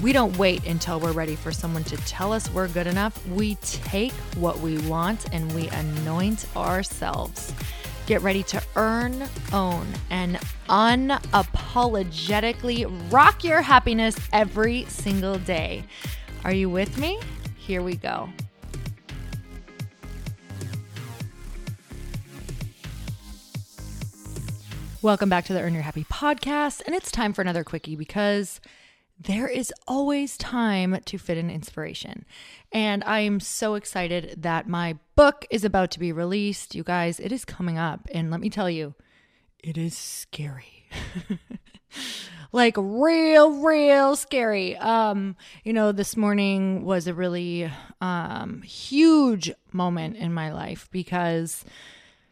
We don't wait until we're ready for someone to tell us we're good enough. We take what we want and we anoint ourselves. Get ready to earn, own, and unapologetically rock your happiness every single day. Are you with me? Here we go. Welcome back to the Earn Your Happy podcast. And it's time for another quickie because there is always time to fit in inspiration. And I am so excited that my book is about to be released. You guys, it is coming up. And let me tell you, it is scary. like real real scary um you know this morning was a really um huge moment in my life because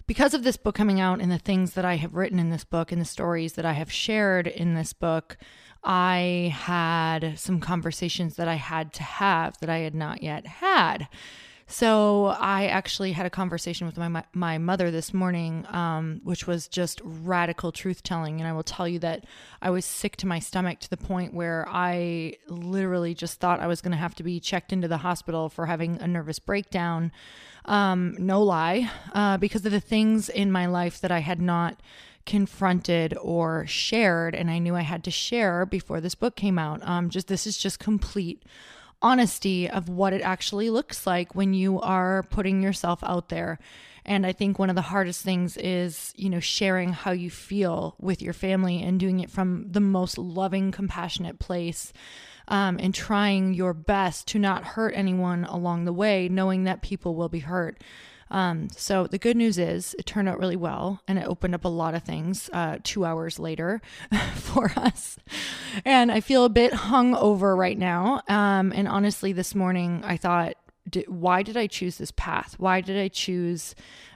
because of this book coming out and the things that I have written in this book and the stories that I have shared in this book I had some conversations that I had to have that I had not yet had. So I actually had a conversation with my my mother this morning, um, which was just radical truth telling, and I will tell you that I was sick to my stomach to the point where I literally just thought I was going to have to be checked into the hospital for having a nervous breakdown. Um, no lie, uh, because of the things in my life that I had not confronted or shared and i knew i had to share before this book came out. Um just this is just complete honesty of what it actually looks like when you are putting yourself out there. And i think one of the hardest things is you know sharing how you feel with your family and doing it from the most loving compassionate place um, and trying your best to not hurt anyone along the way knowing that people will be hurt um, so the good news is it turned out really well and it opened up a lot of things uh, two hours later for us. And I feel a bit hung over right now. Um, and honestly, this morning I thought, did, why did I choose this path? Why did I choose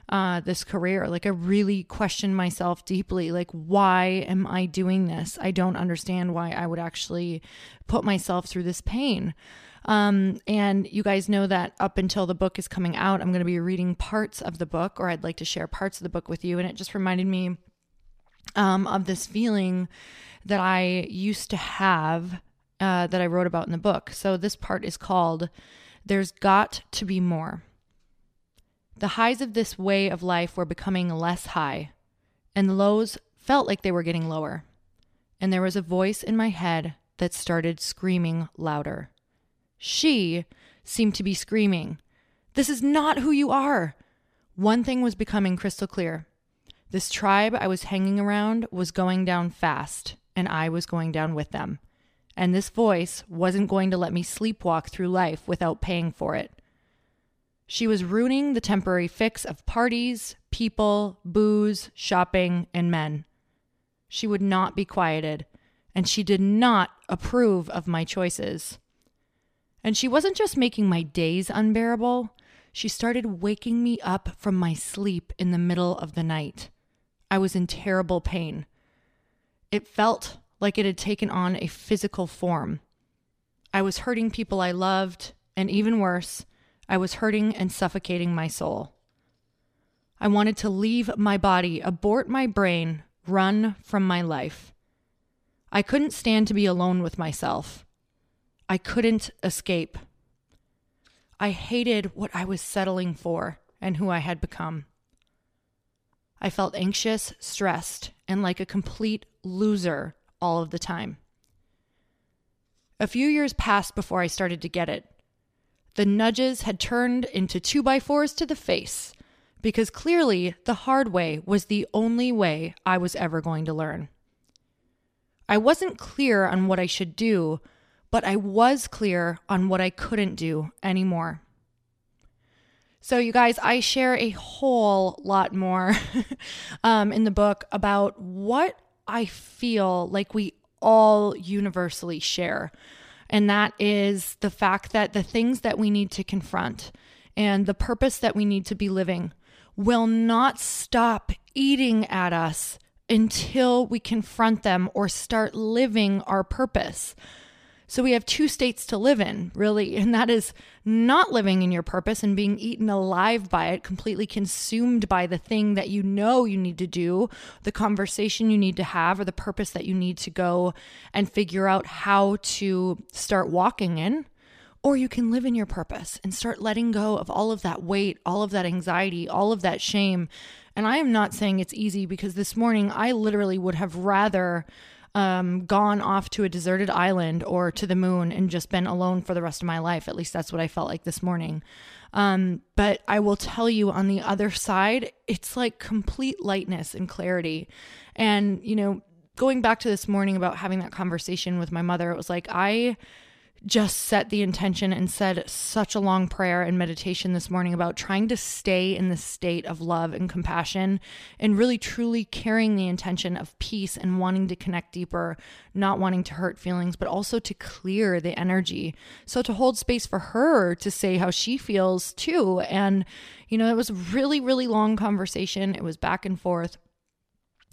uh, this career? Like, I really questioned myself deeply. Like, why am I doing this? I don't understand why I would actually put myself through this pain. Um, and you guys know that up until the book is coming out, I'm going to be reading parts of the book, or I'd like to share parts of the book with you. And it just reminded me um, of this feeling that I used to have uh, that I wrote about in the book. So this part is called There's Got to Be More. The highs of this way of life were becoming less high, and the lows felt like they were getting lower. And there was a voice in my head that started screaming louder. She seemed to be screaming, This is not who you are. One thing was becoming crystal clear. This tribe I was hanging around was going down fast, and I was going down with them. And this voice wasn't going to let me sleepwalk through life without paying for it. She was ruining the temporary fix of parties, people, booze, shopping, and men. She would not be quieted, and she did not approve of my choices. And she wasn't just making my days unbearable, she started waking me up from my sleep in the middle of the night. I was in terrible pain. It felt like it had taken on a physical form. I was hurting people I loved, and even worse, I was hurting and suffocating my soul. I wanted to leave my body, abort my brain, run from my life. I couldn't stand to be alone with myself. I couldn't escape. I hated what I was settling for and who I had become. I felt anxious, stressed, and like a complete loser all of the time. A few years passed before I started to get it. The nudges had turned into two by fours to the face because clearly the hard way was the only way I was ever going to learn. I wasn't clear on what I should do but I was clear on what I couldn't do anymore. So, you guys, I share a whole lot more um, in the book about what I feel like we all universally share. And that is the fact that the things that we need to confront and the purpose that we need to be living will not stop eating at us until we confront them or start living our purpose. So we have two states to live in, really, and that is not living in your purpose and being eaten alive by it, completely consumed by the thing that you know you need to do, the conversation you need to have, or the purpose that you need to go and figure out how to start walking in. Or you can live in your purpose and start letting go of all of that weight, all of that anxiety, all of that shame. And I am not saying it's easy because this morning I literally would have rather um, gone off to a deserted island or to the moon and just been alone for the rest of my life. At least that's what I felt like this morning. Um, but I will tell you on the other side, it's like complete lightness and clarity. And, you know, going back to this morning about having that conversation with my mother, it was like, I just set the intention and said such a long prayer and meditation this morning about trying to stay in the state of love and compassion and really truly carrying the intention of peace and wanting to connect deeper, not wanting to hurt feelings, but also to clear the energy. So to hold space for her to say how she feels too. And, you know, it was really, really long conversation. It was back and forth.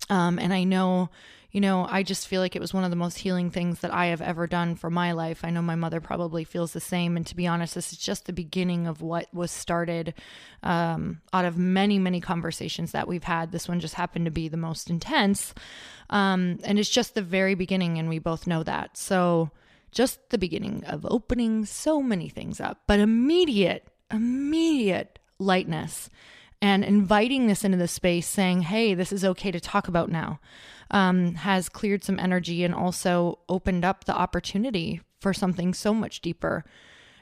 Um, and I know you know, I just feel like it was one of the most healing things that I have ever done for my life. I know my mother probably feels the same. And to be honest, this is just the beginning of what was started um, out of many, many conversations that we've had. This one just happened to be the most intense. Um, and it's just the very beginning, and we both know that. So, just the beginning of opening so many things up, but immediate, immediate lightness and inviting this into the space, saying, hey, this is okay to talk about now um, has cleared some energy and also opened up the opportunity for something so much deeper.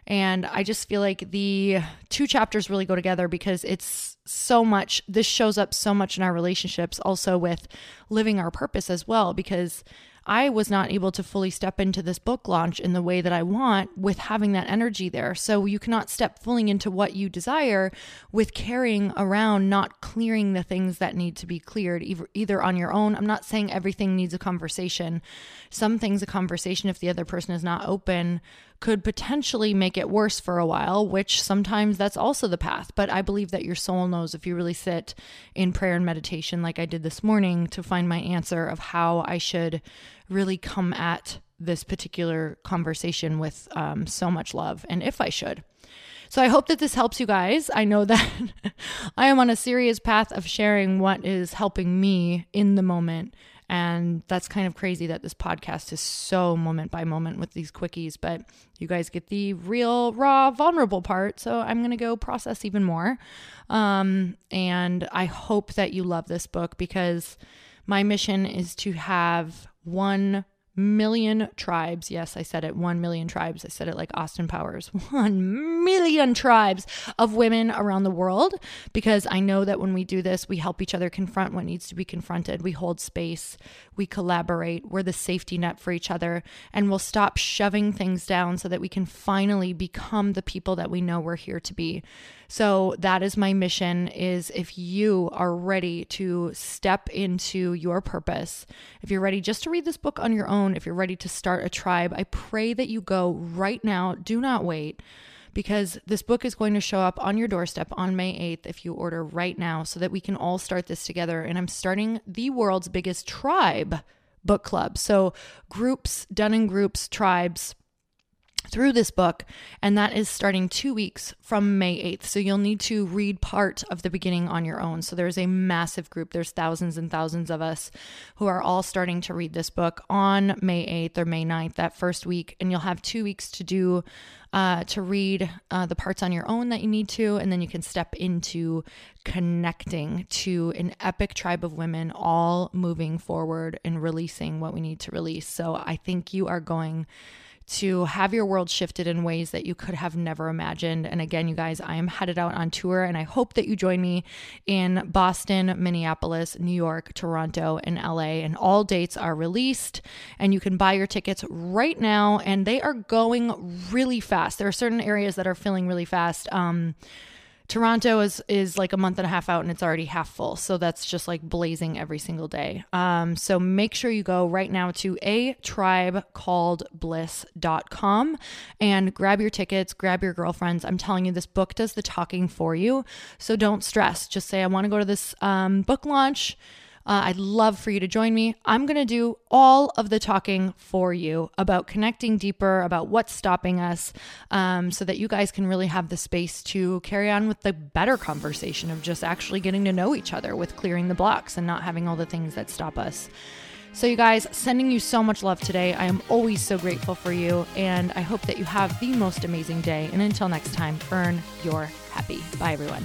And I just feel like the two chapters really go together because it's so much, this shows up so much in our relationships, also with living our purpose as well. Because I was not able to fully step into this book launch in the way that I want with having that energy there. So you cannot step fully into what you desire with carrying around, not clearing the things that need to be cleared, either, on your own. I'm not saying everything needs a conversation. Some things, a conversation, if the other person is not open, could potentially make it worse for a while, which sometimes that's also the path. But I believe that your soul knows if you really sit in prayer and meditation, like I did this morning, to find my answer of how I should really come at this particular conversation with um, so much love and if I should. So I hope that this helps you guys. I know that I am on a serious path of sharing what is helping me in the moment and that's kind of crazy that this podcast is so moment by moment with these quickies, but you guys get the real, raw, vulnerable part. So I'm going to go process even more. Um, and I hope that you love this book because my mission is to have one million tribes. Yes, I said it 1 million tribes. I said it like Austin Powers 1 million tribes of women around the world because I know that when we do this, we help each other confront what needs to be confronted. We hold space, we collaborate, we're the safety net for each other, and we'll stop shoving things down so that we can finally become the people that we know we're here to be. So that is my mission is if you are ready to step into your purpose, if you're ready just to read this book on your own, if you're ready to start a tribe, I pray that you go right now. Do not wait because this book is going to show up on your doorstep on May 8th if you order right now so that we can all start this together. And I'm starting the world's biggest tribe book club. So, groups, done in groups, tribes through this book, and that is starting two weeks from May 8th. So you'll need to read part of the beginning on your own. So there's a massive group, there's thousands and thousands of us who are all starting to read this book on May 8th or May 9th, that first week. And you'll have two weeks to do. Uh, to read uh, the parts on your own that you need to, and then you can step into connecting to an epic tribe of women, all moving forward and releasing what we need to release. So I think you are going to have your world shifted in ways that you could have never imagined. And again, you guys, I am headed out on tour and I hope that you join me in Boston, Minneapolis, New York, Toronto, and LA. And all dates are released and you can buy your tickets right now and they are going really fast. There are certain areas that are filling really fast. Um, Toronto is is like a month and a half out and it's already half full. So that's just like blazing every single day. Um, so make sure you go right now to a tribe called bliss.com and grab your tickets, grab your girlfriends. I'm telling you, this book does the talking for you. So don't stress. Just say, I want to go to this um, book launch. Uh, I'd love for you to join me. I'm going to do all of the talking for you about connecting deeper, about what's stopping us, um, so that you guys can really have the space to carry on with the better conversation of just actually getting to know each other with clearing the blocks and not having all the things that stop us. So, you guys, sending you so much love today. I am always so grateful for you, and I hope that you have the most amazing day. And until next time, earn your happy. Bye, everyone.